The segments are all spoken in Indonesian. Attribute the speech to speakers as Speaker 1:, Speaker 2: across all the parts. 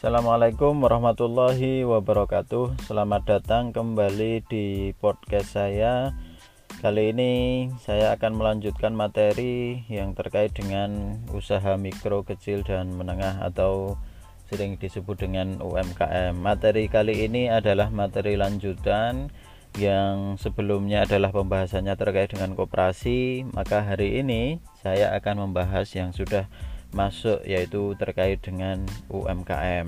Speaker 1: Assalamualaikum warahmatullahi wabarakatuh. Selamat datang kembali di podcast saya. Kali ini saya akan melanjutkan materi yang terkait dengan usaha mikro, kecil, dan menengah atau sering disebut dengan UMKM Materi kali ini adalah materi lanjutan yang sebelumnya adalah pembahasannya terkait dengan koperasi. Maka hari ini saya akan membahas yang sudah masuk yaitu terkait dengan UMKM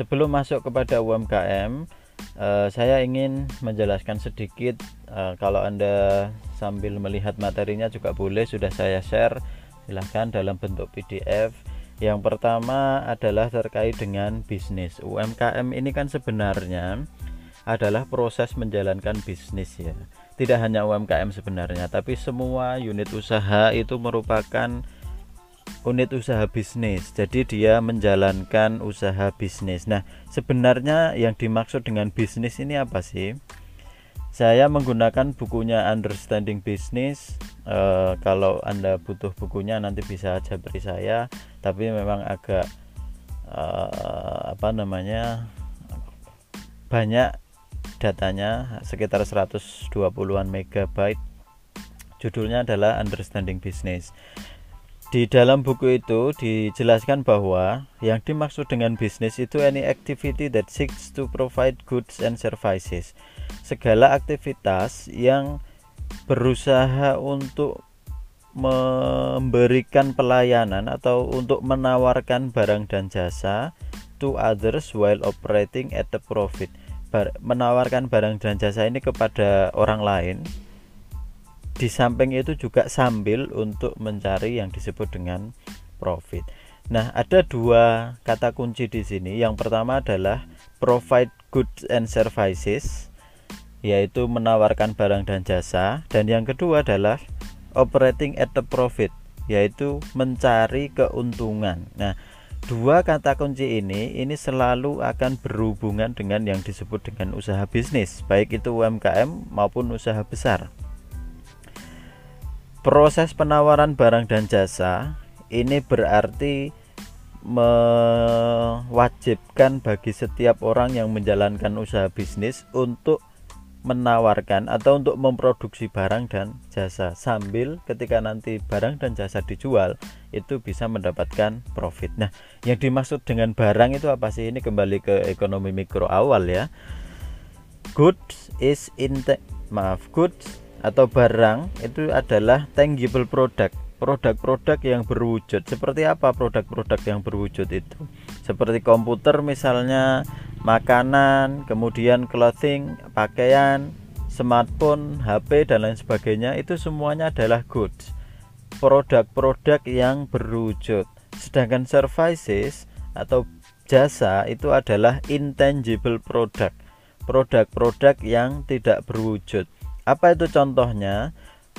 Speaker 1: sebelum masuk kepada UMKM eh, saya ingin menjelaskan sedikit eh, kalau anda sambil melihat materinya juga boleh sudah saya share silahkan dalam bentuk PDF yang pertama adalah terkait dengan bisnis. UMKM ini kan sebenarnya adalah proses menjalankan bisnis ya. Tidak hanya UMKM sebenarnya, tapi semua unit usaha itu merupakan unit usaha bisnis. Jadi dia menjalankan usaha bisnis. Nah, sebenarnya yang dimaksud dengan bisnis ini apa sih? Saya menggunakan bukunya Understanding Business. E, kalau Anda butuh bukunya nanti bisa aja beri saya, tapi memang agak e, apa namanya? banyak datanya sekitar 120-an megabyte judulnya adalah Understanding Business di dalam buku itu dijelaskan bahwa yang dimaksud dengan bisnis itu any activity that seeks to provide goods and services. Segala aktivitas yang berusaha untuk memberikan pelayanan atau untuk menawarkan barang dan jasa to others while operating at a profit. Bar, menawarkan barang dan jasa ini kepada orang lain di samping itu juga sambil untuk mencari yang disebut dengan profit. Nah, ada dua kata kunci di sini. Yang pertama adalah provide goods and services, yaitu menawarkan barang dan jasa, dan yang kedua adalah operating at the profit, yaitu mencari keuntungan. Nah, dua kata kunci ini ini selalu akan berhubungan dengan yang disebut dengan usaha bisnis baik itu UMKM maupun usaha besar proses penawaran barang dan jasa ini berarti mewajibkan bagi setiap orang yang menjalankan usaha bisnis untuk menawarkan atau untuk memproduksi barang dan jasa sambil ketika nanti barang dan jasa dijual itu bisa mendapatkan profit. Nah, yang dimaksud dengan barang itu apa sih? Ini kembali ke ekonomi mikro awal ya. Goods is in maaf, goods atau barang itu adalah tangible product produk-produk yang berwujud. Seperti apa produk-produk yang berwujud itu? Seperti komputer misalnya makanan kemudian clothing pakaian smartphone HP dan lain sebagainya itu semuanya adalah goods. Produk-produk yang berwujud. Sedangkan services atau jasa itu adalah intangible product. Produk-produk yang tidak berwujud apa itu contohnya?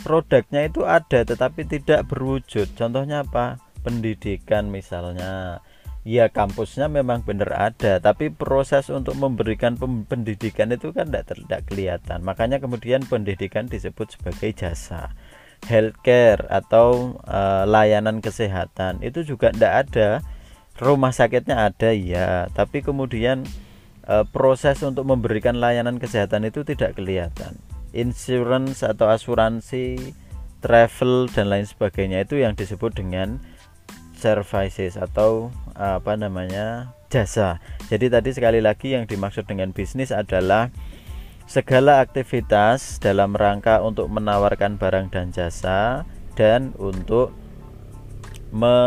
Speaker 1: Produknya itu ada tetapi tidak berwujud. Contohnya apa? Pendidikan misalnya. Ya kampusnya memang benar ada tapi proses untuk memberikan pendidikan itu kan tidak tidak kelihatan. Makanya kemudian pendidikan disebut sebagai jasa. Healthcare atau uh, layanan kesehatan. Itu juga tidak ada. Rumah sakitnya ada ya tapi kemudian uh, proses untuk memberikan layanan kesehatan itu tidak kelihatan insurance atau asuransi, travel dan lain sebagainya itu yang disebut dengan services atau apa namanya jasa. Jadi tadi sekali lagi yang dimaksud dengan bisnis adalah segala aktivitas dalam rangka untuk menawarkan barang dan jasa dan untuk me,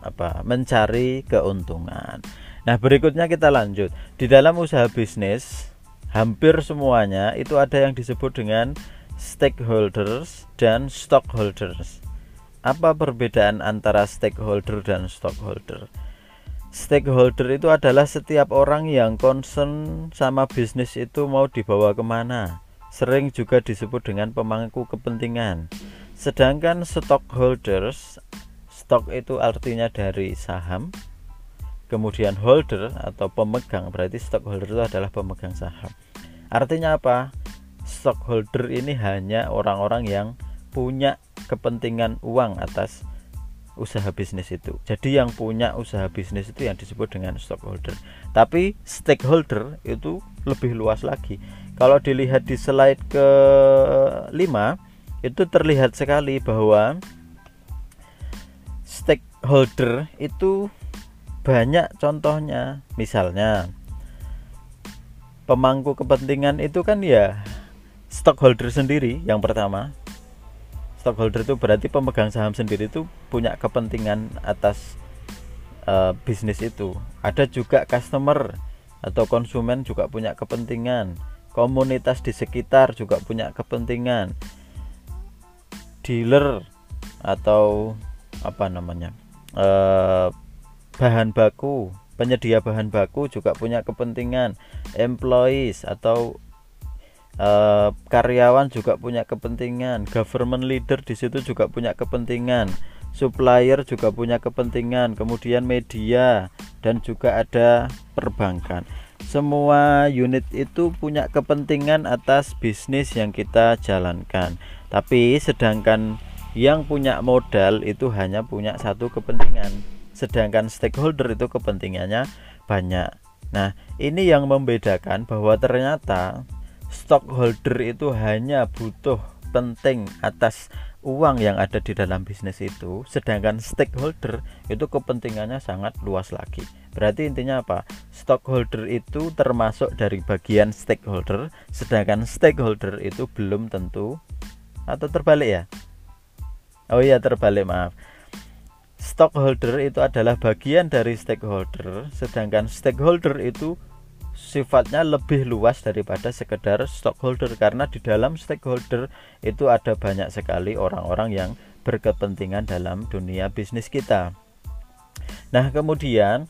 Speaker 1: apa, mencari keuntungan. Nah, berikutnya kita lanjut. Di dalam usaha bisnis hampir semuanya itu ada yang disebut dengan stakeholders dan stockholders. Apa perbedaan antara stakeholder dan stockholder? Stakeholder itu adalah setiap orang yang concern sama bisnis itu mau dibawa ke mana. Sering juga disebut dengan pemangku kepentingan. Sedangkan stockholders, stock itu artinya dari saham, kemudian holder atau pemegang berarti stockholder itu adalah pemegang saham artinya apa stockholder ini hanya orang-orang yang punya kepentingan uang atas usaha bisnis itu. Jadi yang punya usaha bisnis itu yang disebut dengan stockholder. Tapi stakeholder itu lebih luas lagi. Kalau dilihat di slide ke 5 itu terlihat sekali bahwa stakeholder itu banyak contohnya. Misalnya pemangku kepentingan itu kan ya stockholder sendiri yang pertama stockholder itu berarti pemegang saham sendiri itu punya kepentingan atas uh, bisnis itu. Ada juga customer atau konsumen juga punya kepentingan. Komunitas di sekitar juga punya kepentingan. Dealer atau apa namanya? Uh, bahan baku, penyedia bahan baku juga punya kepentingan. Employees atau Uh, karyawan juga punya kepentingan, government leader di situ juga punya kepentingan, supplier juga punya kepentingan, kemudian media dan juga ada perbankan. Semua unit itu punya kepentingan atas bisnis yang kita jalankan. Tapi sedangkan yang punya modal itu hanya punya satu kepentingan, sedangkan stakeholder itu kepentingannya banyak. Nah, ini yang membedakan bahwa ternyata stockholder itu hanya butuh penting atas uang yang ada di dalam bisnis itu sedangkan stakeholder itu kepentingannya sangat luas lagi. Berarti intinya apa? Stockholder itu termasuk dari bagian stakeholder sedangkan stakeholder itu belum tentu. Atau terbalik ya? Oh iya terbalik maaf stockholder itu adalah bagian dari stakeholder sedangkan stakeholder itu sifatnya lebih luas daripada sekedar stockholder karena di dalam stakeholder itu ada banyak sekali orang-orang yang berkepentingan dalam dunia bisnis kita. Nah, kemudian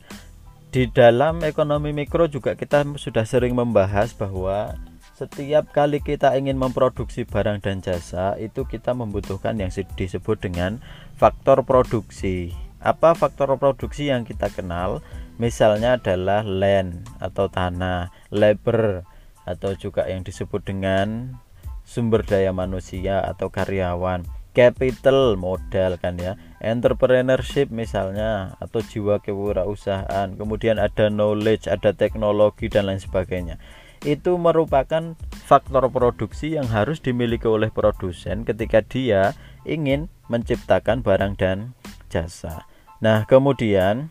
Speaker 1: di dalam ekonomi mikro juga kita sudah sering membahas bahwa setiap kali kita ingin memproduksi barang dan jasa itu kita membutuhkan yang disebut dengan faktor produksi. Apa faktor produksi yang kita kenal? misalnya adalah land atau tanah, labor atau juga yang disebut dengan sumber daya manusia atau karyawan, capital modal kan ya, entrepreneurship misalnya atau jiwa kewirausahaan, kemudian ada knowledge, ada teknologi dan lain sebagainya. Itu merupakan faktor produksi yang harus dimiliki oleh produsen ketika dia ingin menciptakan barang dan jasa. Nah, kemudian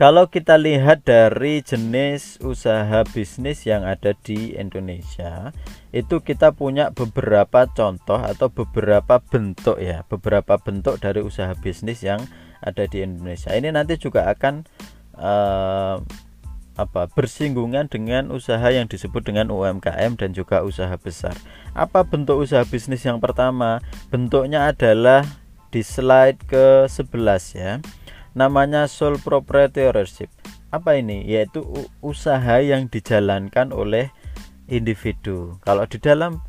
Speaker 1: kalau kita lihat dari jenis usaha bisnis yang ada di Indonesia, itu kita punya beberapa contoh atau beberapa bentuk ya, beberapa bentuk dari usaha bisnis yang ada di Indonesia. Ini nanti juga akan uh, apa bersinggungan dengan usaha yang disebut dengan UMKM dan juga usaha besar. Apa bentuk usaha bisnis yang pertama? Bentuknya adalah di slide ke-11 ya namanya sole proprietorship. Apa ini? Yaitu usaha yang dijalankan oleh individu. Kalau di dalam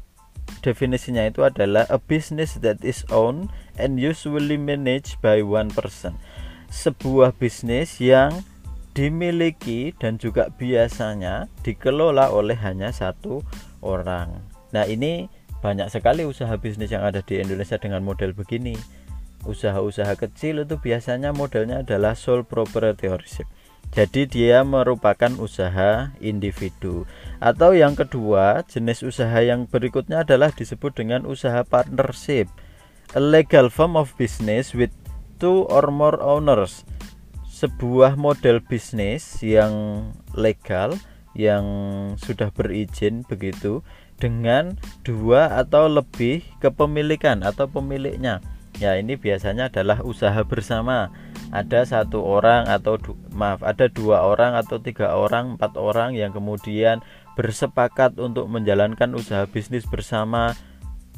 Speaker 1: definisinya itu adalah a business that is owned and usually managed by one person. Sebuah bisnis yang dimiliki dan juga biasanya dikelola oleh hanya satu orang. Nah, ini banyak sekali usaha bisnis yang ada di Indonesia dengan model begini. Usaha-usaha kecil itu biasanya modelnya adalah sole proprietorship. Jadi dia merupakan usaha individu. Atau yang kedua jenis usaha yang berikutnya adalah disebut dengan usaha partnership. A legal form of business with two or more owners sebuah model bisnis yang legal yang sudah berizin begitu dengan dua atau lebih kepemilikan atau pemiliknya. Ya ini biasanya adalah usaha bersama. Ada satu orang atau maaf ada dua orang atau tiga orang empat orang yang kemudian bersepakat untuk menjalankan usaha bisnis bersama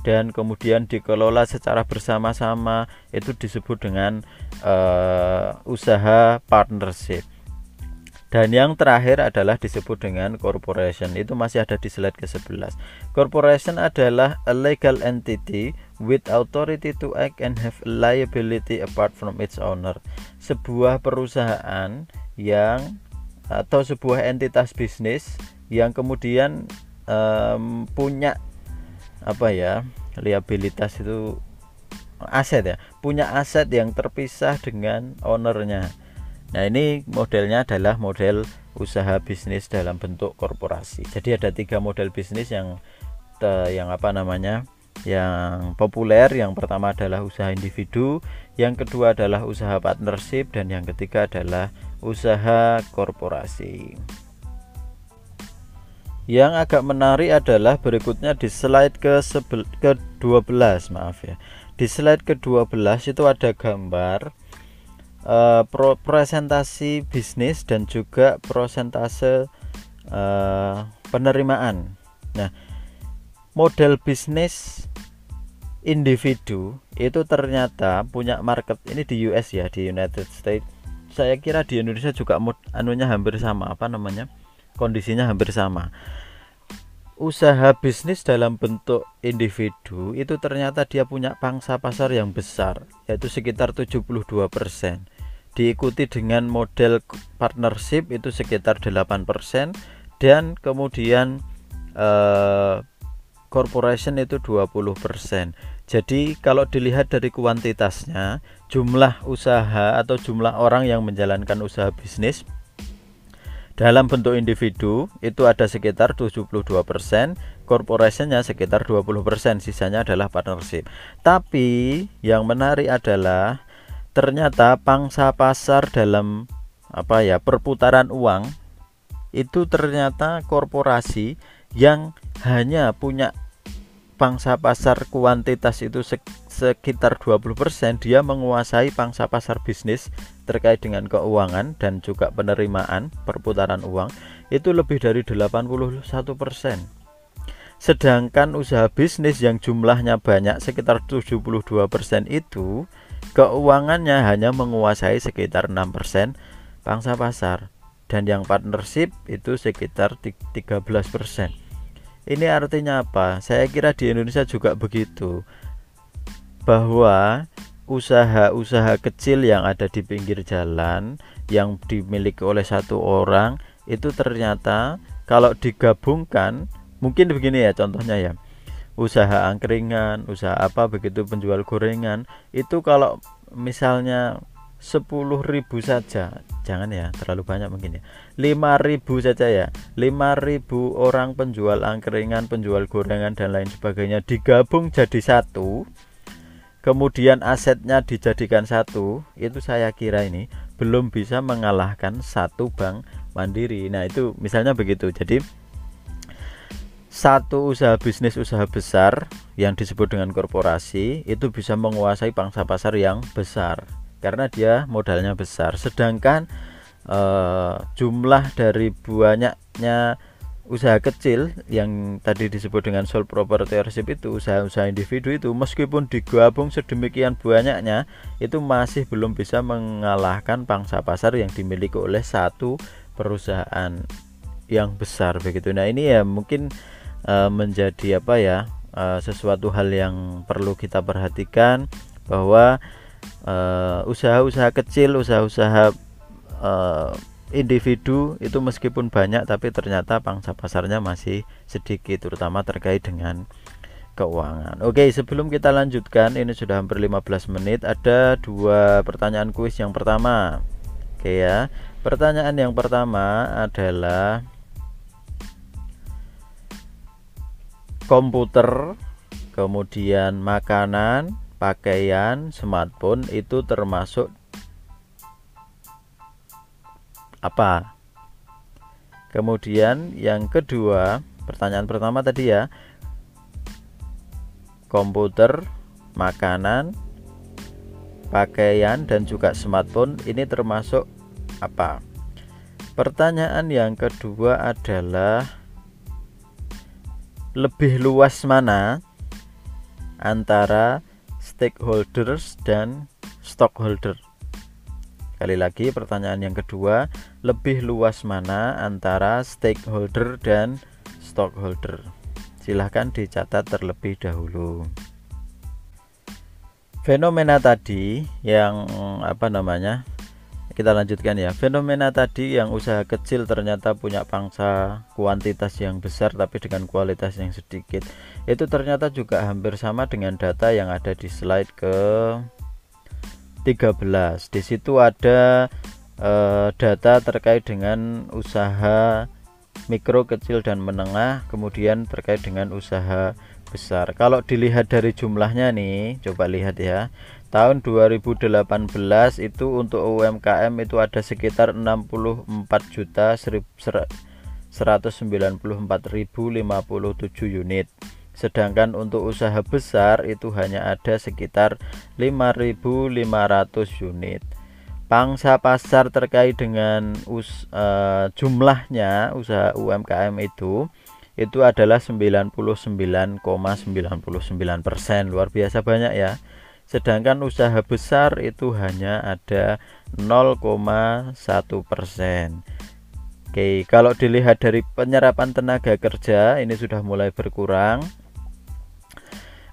Speaker 1: dan kemudian dikelola secara bersama-sama itu disebut dengan uh, usaha partnership dan yang terakhir adalah disebut dengan corporation. Itu masih ada di slide ke-11. Corporation adalah a legal entity with authority to act and have liability apart from its owner. Sebuah perusahaan yang atau sebuah entitas bisnis yang kemudian um, punya apa ya liabilitas itu aset ya. Punya aset yang terpisah dengan ownernya. Nah ini modelnya adalah model usaha bisnis dalam bentuk korporasi. Jadi ada tiga model bisnis yang yang apa namanya yang populer. Yang pertama adalah usaha individu yang kedua adalah usaha partnership dan yang ketiga adalah usaha korporasi yang agak menarik adalah berikutnya di slide ke, ke 12 maaf ya. Di slide ke 12 itu ada gambar uh, pro presentasi bisnis dan juga prosentase uh, penerimaan. Nah model bisnis individu itu ternyata punya market ini di US ya di United States. Saya kira di Indonesia juga anunya hampir sama apa namanya kondisinya hampir sama usaha bisnis dalam bentuk individu itu ternyata dia punya pangsa pasar yang besar yaitu sekitar 72% diikuti dengan model partnership itu sekitar 8% dan kemudian eh, corporation itu 20%. Jadi kalau dilihat dari kuantitasnya, jumlah usaha atau jumlah orang yang menjalankan usaha bisnis dalam bentuk individu itu ada sekitar 72%, corporationnya sekitar 20%, sisanya adalah partnership. Tapi yang menarik adalah ternyata pangsa pasar dalam apa ya perputaran uang itu ternyata korporasi yang hanya punya pangsa pasar kuantitas itu sekitar 20% dia menguasai pangsa pasar bisnis terkait dengan keuangan dan juga penerimaan perputaran uang itu lebih dari 81%. Sedangkan usaha bisnis yang jumlahnya banyak sekitar 72% itu keuangannya hanya menguasai sekitar 6% pangsa pasar dan yang partnership itu sekitar 13%. Ini artinya apa? Saya kira di Indonesia juga begitu. Bahwa usaha-usaha kecil yang ada di pinggir jalan yang dimiliki oleh satu orang itu ternyata kalau digabungkan mungkin begini ya contohnya ya usaha angkringan usaha apa begitu penjual gorengan itu kalau misalnya 10.000 saja jangan ya terlalu banyak mungkin ya 5.000 saja ya 5.000 orang penjual angkringan penjual gorengan dan lain sebagainya digabung jadi satu kemudian asetnya dijadikan satu itu saya kira ini belum bisa mengalahkan satu bank mandiri. Nah itu misalnya begitu. Jadi satu usaha bisnis usaha besar yang disebut dengan korporasi itu bisa menguasai pangsa pasar yang besar karena dia modalnya besar. Sedangkan uh, jumlah dari banyaknya usaha kecil yang tadi disebut dengan sole proprietorship itu usaha-usaha individu itu meskipun digabung sedemikian banyaknya itu masih belum bisa mengalahkan pangsa pasar yang dimiliki oleh satu perusahaan yang besar begitu. Nah ini ya mungkin uh, menjadi apa ya uh, sesuatu hal yang perlu kita perhatikan bahwa Eh, usaha-usaha kecil, usaha-usaha individu itu meskipun banyak tapi ternyata pangsa pasarnya masih sedikit terutama terkait dengan keuangan. Oke, sebelum kita lanjutkan ini sudah hampir 15 menit ada dua pertanyaan kuis yang pertama. Oke ya. Pertanyaan yang pertama adalah komputer, kemudian makanan, pakaian, smartphone itu termasuk apa? Kemudian yang kedua, pertanyaan pertama tadi ya. Komputer, makanan, pakaian dan juga smartphone ini termasuk apa? Pertanyaan yang kedua adalah lebih luas mana antara stakeholders dan stockholder. Kali lagi pertanyaan yang kedua, lebih luas mana antara stakeholder dan stockholder? Silahkan dicatat terlebih dahulu. Fenomena tadi yang apa namanya? kita lanjutkan ya fenomena tadi yang usaha kecil ternyata punya pangsa kuantitas yang besar tapi dengan kualitas yang sedikit itu ternyata juga hampir sama dengan data yang ada di slide ke 13 di situ ada eh, data terkait dengan usaha mikro kecil dan menengah kemudian terkait dengan usaha besar. Kalau dilihat dari jumlahnya nih coba lihat ya. Tahun 2018 itu untuk UMKM itu ada sekitar 64 juta 194.057 unit sedangkan untuk usaha besar itu hanya ada sekitar 5.500 unit. Pangsa pasar terkait dengan us, uh, jumlahnya usaha UMKM itu itu adalah 99,99% ,99%. luar biasa banyak ya. Sedangkan usaha besar itu hanya ada 0,1 persen. Oke kalau dilihat dari penyerapan tenaga kerja ini sudah mulai berkurang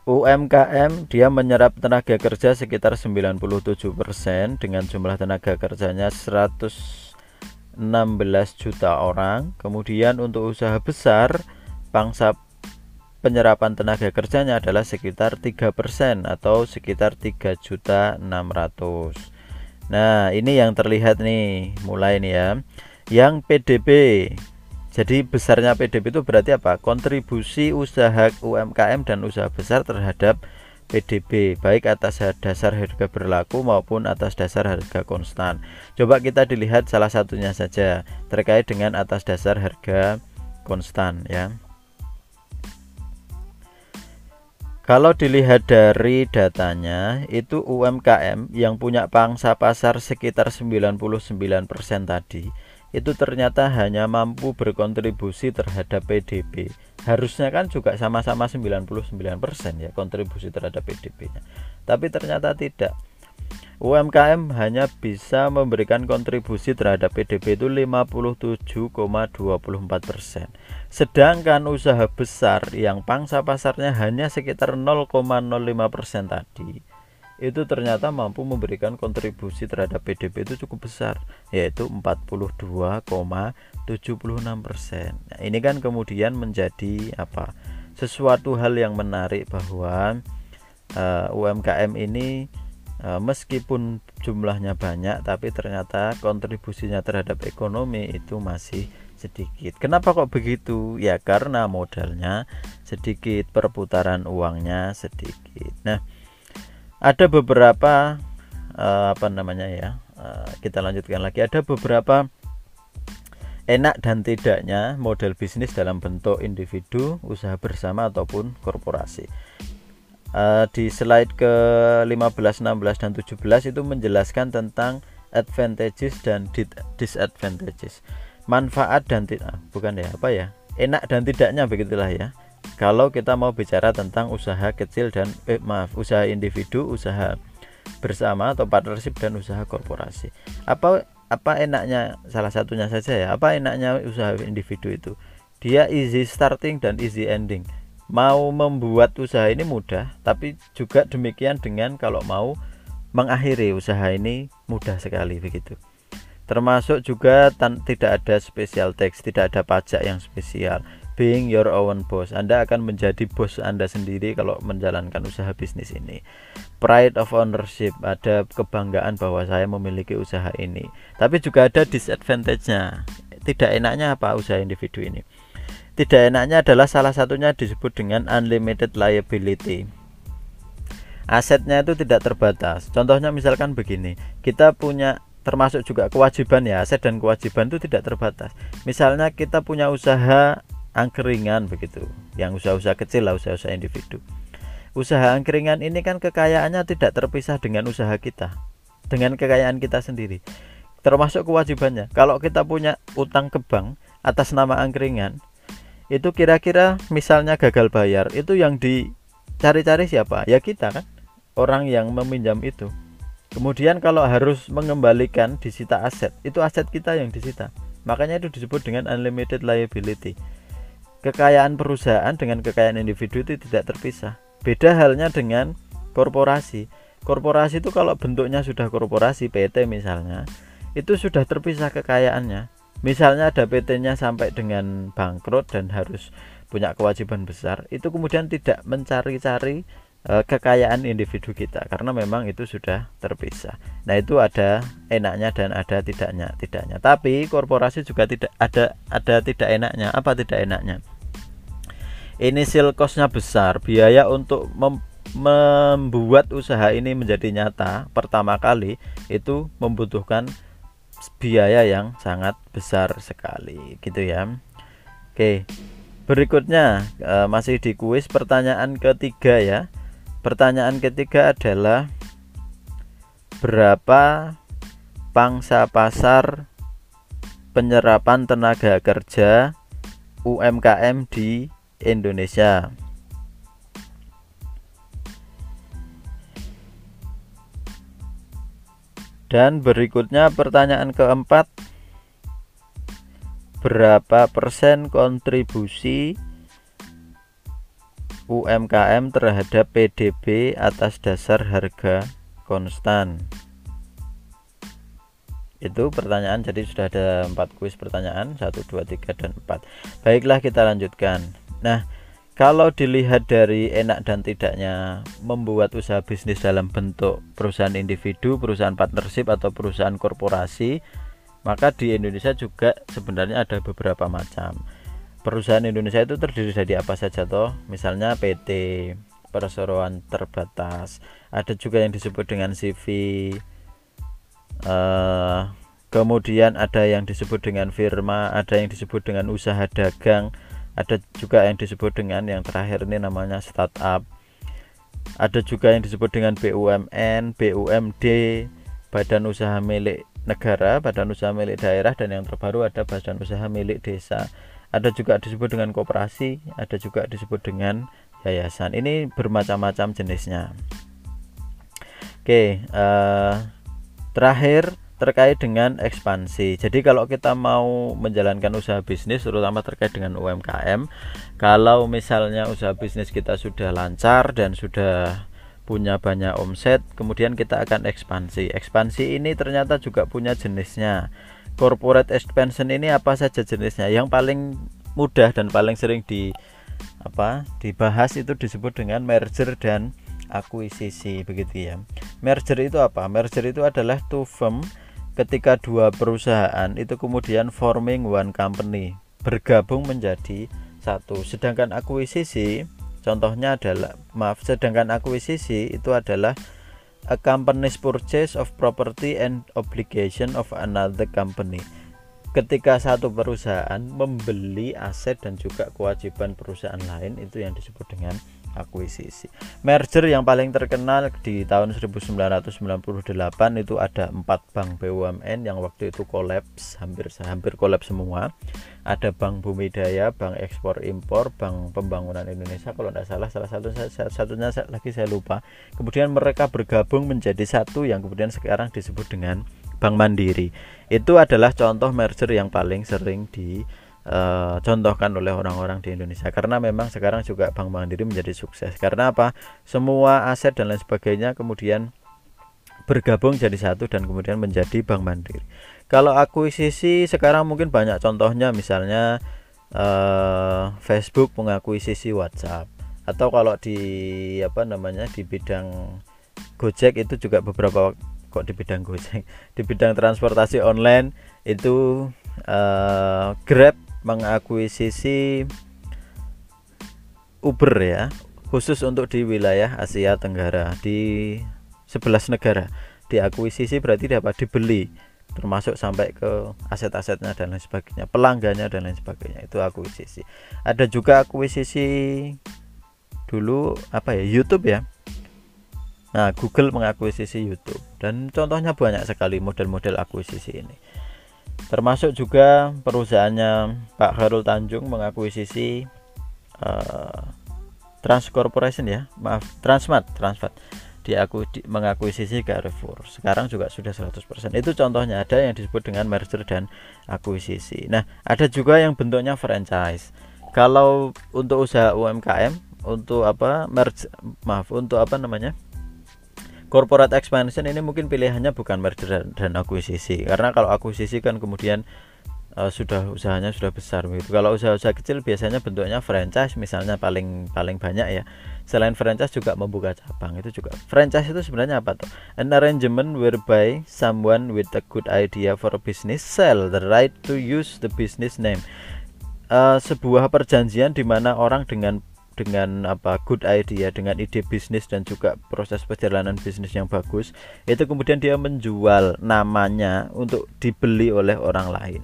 Speaker 1: UMKM dia menyerap tenaga kerja sekitar 97% dengan jumlah tenaga kerjanya 116 juta orang. Kemudian untuk usaha besar pangsa penyerapan tenaga kerjanya adalah sekitar 3% atau sekitar 3 juta 600 Nah ini yang terlihat nih mulai nih ya. Yang PDB jadi besarnya PDB itu berarti apa? Kontribusi usaha UMKM dan usaha besar terhadap PDB baik atas dasar harga berlaku maupun atas dasar harga konstan. Coba kita dilihat salah satunya saja terkait dengan atas dasar harga konstan ya. Kalau dilihat dari datanya, itu UMKM yang punya pangsa pasar sekitar 99% tadi, itu ternyata hanya mampu berkontribusi terhadap PDB. Harusnya kan juga sama-sama 99% ya kontribusi terhadap PDB-nya. Tapi ternyata tidak. UMKM hanya bisa memberikan kontribusi terhadap PDB itu 57,24%. Sedangkan usaha besar yang pangsa pasarnya hanya sekitar 0,05% tadi itu ternyata mampu memberikan kontribusi terhadap PDB itu cukup besar yaitu 42,76%. Nah, ini kan kemudian menjadi apa? sesuatu hal yang menarik bahwa uh, eh, UMKM ini e, meskipun jumlahnya banyak tapi ternyata kontribusinya terhadap ekonomi itu masih sedikit kenapa kok begitu ya karena modalnya sedikit perputaran uangnya sedikit nah ada beberapa e, apa namanya ya e, kita lanjutkan lagi ada beberapa enak dan tidaknya model bisnis dalam bentuk individu, usaha bersama ataupun korporasi uh, di slide ke 15, 16 dan 17 itu menjelaskan tentang advantages dan disadvantages. Manfaat dan tidak ah, bukan ya, apa ya? Enak dan tidaknya begitulah ya. Kalau kita mau bicara tentang usaha kecil dan eh, maaf, usaha individu, usaha bersama atau partnership dan usaha korporasi. Apa apa enaknya salah satunya saja ya. Apa enaknya usaha individu itu? Dia easy starting dan easy ending mau membuat usaha ini mudah tapi juga demikian dengan kalau mau mengakhiri usaha ini mudah sekali begitu termasuk juga tidak ada special tax tidak ada pajak yang spesial being your own boss Anda akan menjadi bos Anda sendiri kalau menjalankan usaha bisnis ini pride of ownership ada kebanggaan bahwa saya memiliki usaha ini tapi juga ada disadvantage-nya tidak enaknya apa usaha individu ini tidak enaknya adalah salah satunya disebut dengan unlimited liability. Asetnya itu tidak terbatas. Contohnya misalkan begini, kita punya termasuk juga kewajiban ya, aset dan kewajiban itu tidak terbatas. Misalnya kita punya usaha angkringan begitu, yang usaha-usaha kecil lah, usaha-usaha individu. Usaha angkringan ini kan kekayaannya tidak terpisah dengan usaha kita, dengan kekayaan kita sendiri. Termasuk kewajibannya. Kalau kita punya utang ke bank atas nama angkringan, itu kira-kira misalnya gagal bayar itu yang dicari-cari siapa ya kita kan orang yang meminjam itu kemudian kalau harus mengembalikan disita aset itu aset kita yang disita makanya itu disebut dengan unlimited liability kekayaan perusahaan dengan kekayaan individu itu tidak terpisah. Beda halnya dengan korporasi. Korporasi itu kalau bentuknya sudah korporasi PT misalnya itu sudah terpisah kekayaannya. Misalnya ada PT-nya sampai dengan bangkrut dan harus punya kewajiban besar itu kemudian tidak mencari-cari kekayaan individu kita karena memang itu sudah terpisah. Nah itu ada enaknya dan ada tidaknya tidaknya. Tapi korporasi juga tidak ada ada tidak enaknya. Apa tidak enaknya? Initial costnya besar biaya untuk mem membuat usaha ini menjadi nyata pertama kali itu membutuhkan biaya yang sangat besar sekali gitu ya. Oke berikutnya e, masih di kuis pertanyaan ketiga ya pertanyaan ketiga adalah berapa pangsa pasar penyerapan tenaga kerja UMKM di Indonesia? Dan berikutnya pertanyaan keempat Berapa persen kontribusi UMKM terhadap PDB atas dasar harga konstan? Itu pertanyaan jadi sudah ada empat kuis pertanyaan 1, 2, 3, dan 4 Baiklah kita lanjutkan Nah kalau dilihat dari enak dan tidaknya membuat usaha bisnis dalam bentuk perusahaan individu, perusahaan partnership atau perusahaan korporasi, maka di Indonesia juga sebenarnya ada beberapa macam. Perusahaan Indonesia itu terdiri dari apa saja toh? Misalnya PT, perseroan terbatas, ada juga yang disebut dengan CV, uh, kemudian ada yang disebut dengan firma, ada yang disebut dengan usaha dagang, ada juga yang disebut dengan yang terakhir ini namanya startup ada juga yang disebut dengan BUMN, BUMD, badan usaha milik negara, badan usaha milik daerah dan yang terbaru ada badan usaha milik desa. Ada juga disebut dengan koperasi, ada juga disebut dengan yayasan. Ini bermacam-macam jenisnya. Oke, uh, terakhir terkait dengan ekspansi. Jadi kalau kita mau menjalankan usaha bisnis terutama terkait dengan UMKM, kalau misalnya usaha bisnis kita sudah lancar dan sudah punya banyak omset, kemudian kita akan ekspansi. Ekspansi ini ternyata juga punya jenisnya. Corporate expansion ini apa saja jenisnya? Yang paling mudah dan paling sering di apa dibahas itu disebut dengan merger dan akuisisi begitu ya. Merger itu apa? Merger itu adalah two firm ketika dua perusahaan itu kemudian forming one company bergabung menjadi satu sedangkan akuisisi contohnya adalah maaf sedangkan akuisisi itu adalah a company's purchase of property and obligation of another company. Ketika satu perusahaan membeli aset dan juga kewajiban perusahaan lain itu yang disebut dengan akuisisi. Merger yang paling terkenal di tahun 1998 itu ada empat bank BUMN yang waktu itu kolaps hampir hampir kolaps semua. Ada Bank Bumi Daya, Bank Ekspor Impor, Bank Pembangunan Indonesia kalau tidak salah salah satu satunya lagi saya lupa. Kemudian mereka bergabung menjadi satu yang kemudian sekarang disebut dengan Bank Mandiri. Itu adalah contoh merger yang paling sering di uh, contohkan oleh orang-orang di Indonesia. Karena memang sekarang juga Bank Mandiri menjadi sukses. Karena apa? Semua aset dan lain sebagainya kemudian bergabung jadi satu dan kemudian menjadi Bank Mandiri. Kalau akuisisi sekarang mungkin banyak contohnya misalnya uh, Facebook mengakuisisi WhatsApp. Atau kalau di apa namanya di bidang Gojek itu juga beberapa kok di bidang Gojek? Di bidang transportasi online itu uh, Grab mengakuisisi Uber ya khusus untuk di wilayah Asia Tenggara di 11 negara. Diakuisisi berarti dapat dibeli termasuk sampai ke aset-asetnya dan lain sebagainya pelanggannya dan lain sebagainya itu akuisisi. Ada juga akuisisi dulu apa ya YouTube ya. Nah Google mengakuisisi YouTube dan contohnya banyak sekali model-model akuisisi ini termasuk juga perusahaannya Pak Khairul Tanjung mengakuisisi uh, Trans Corporation ya. Maaf Transmart Transmart diaku di, mengakuisisi Carrefour. Sekarang juga sudah 100% itu contohnya ada yang disebut dengan merger dan akuisisi. Nah ada juga yang bentuknya franchise. Kalau untuk usaha UMKM untuk apa merge maaf untuk apa namanya corporate expansion ini mungkin pilihannya bukan merger dan akuisisi karena kalau akuisisi kan kemudian uh, sudah usahanya sudah besar begitu. Kalau usaha-usaha kecil biasanya bentuknya franchise misalnya paling paling banyak ya. Selain franchise juga membuka cabang itu juga. Franchise itu sebenarnya apa tuh? An arrangement whereby someone with a good idea for a business sell the right to use the business name. Uh, sebuah perjanjian di mana orang dengan dengan apa good idea dengan ide bisnis dan juga proses perjalanan bisnis yang bagus itu kemudian dia menjual namanya untuk dibeli oleh orang lain.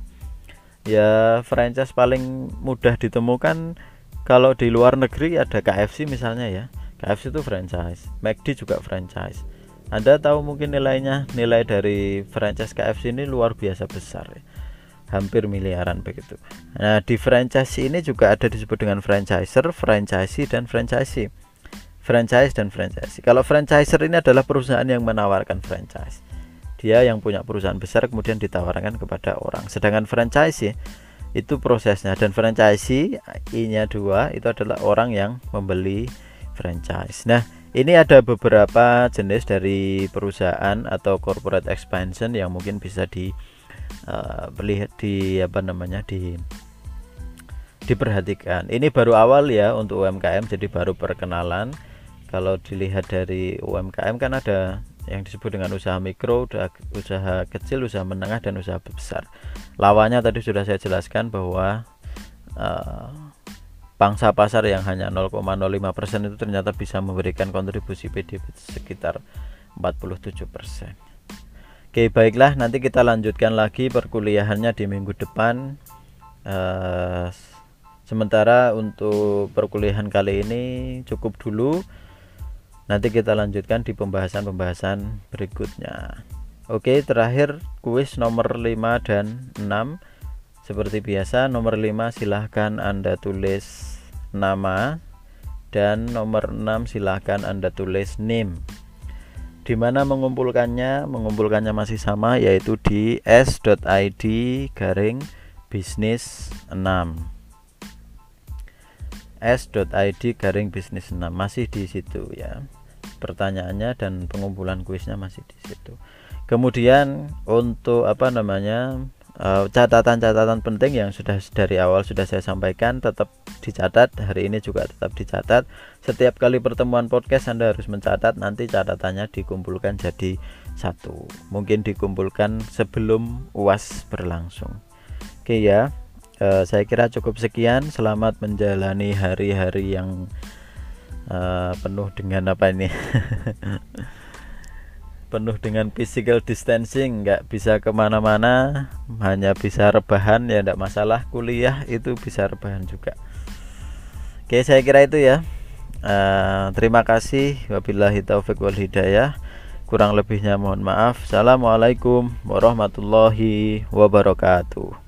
Speaker 1: Ya franchise paling mudah ditemukan kalau di luar negeri ada KFC misalnya ya. KFC itu franchise McD juga franchise. Anda tahu mungkin nilainya nilai dari franchise KFC ini luar biasa besar ya hampir miliaran begitu. Nah, di franchise ini juga ada disebut dengan franchiser, franchisee dan franchisee. Franchise dan franchisee. Kalau franchiser ini adalah perusahaan yang menawarkan franchise. Dia yang punya perusahaan besar kemudian ditawarkan kepada orang. Sedangkan franchisee itu prosesnya dan franchisee I-nya dua itu adalah orang yang membeli franchise. Nah, ini ada beberapa jenis dari perusahaan atau corporate expansion yang mungkin bisa di uh, di apa namanya di diperhatikan ini baru awal ya untuk UMKM jadi baru perkenalan kalau dilihat dari UMKM kan ada yang disebut dengan usaha mikro, usaha kecil, usaha menengah dan usaha besar. Lawannya tadi sudah saya jelaskan bahwa uh, pangsa pasar yang hanya 0,05% itu ternyata bisa memberikan kontribusi PDB sekitar 47%. Oke baiklah. Nanti kita lanjutkan lagi perkuliahannya di minggu depan. Uh, Sementara untuk perkuliahan kali ini cukup dulu. Nanti kita lanjutkan di pembahasan-pembahasan berikutnya. Oke terakhir kuis nomor 5 dan 6 Seperti biasa nomor 5 silahkan Anda tulis nama Dan nomor 6 silahkan Anda tulis name di mana mengumpulkannya? Mengumpulkannya masih sama yaitu di s.id garing bisnis 6 s.id garing bisnis 6 masih di situ ya. Pertanyaannya dan pengumpulan kuisnya masih di situ. Kemudian untuk apa namanya catatan-catatan uh, penting yang sudah dari awal sudah saya sampaikan tetap dicatat. Hari ini juga tetap dicatat. Setiap kali pertemuan podcast Anda harus mencatat. Nanti catatannya dikumpulkan jadi satu. Mungkin dikumpulkan sebelum UAS berlangsung. Oke ya. Uh, saya kira cukup sekian. Selamat menjalani hari-hari yang uh, penuh dengan apa ini penuh dengan physical distancing nggak bisa ke mana-mana hanya bisa rebahan ya tidak masalah. Kuliah itu bisa rebahan juga. Oke saya kira itu ya. Uh, terima kasih. Wabillahi taufik wal hidayah. Kurang lebihnya mohon maaf. Assalamualaikum warahmatullahi wabarakatuh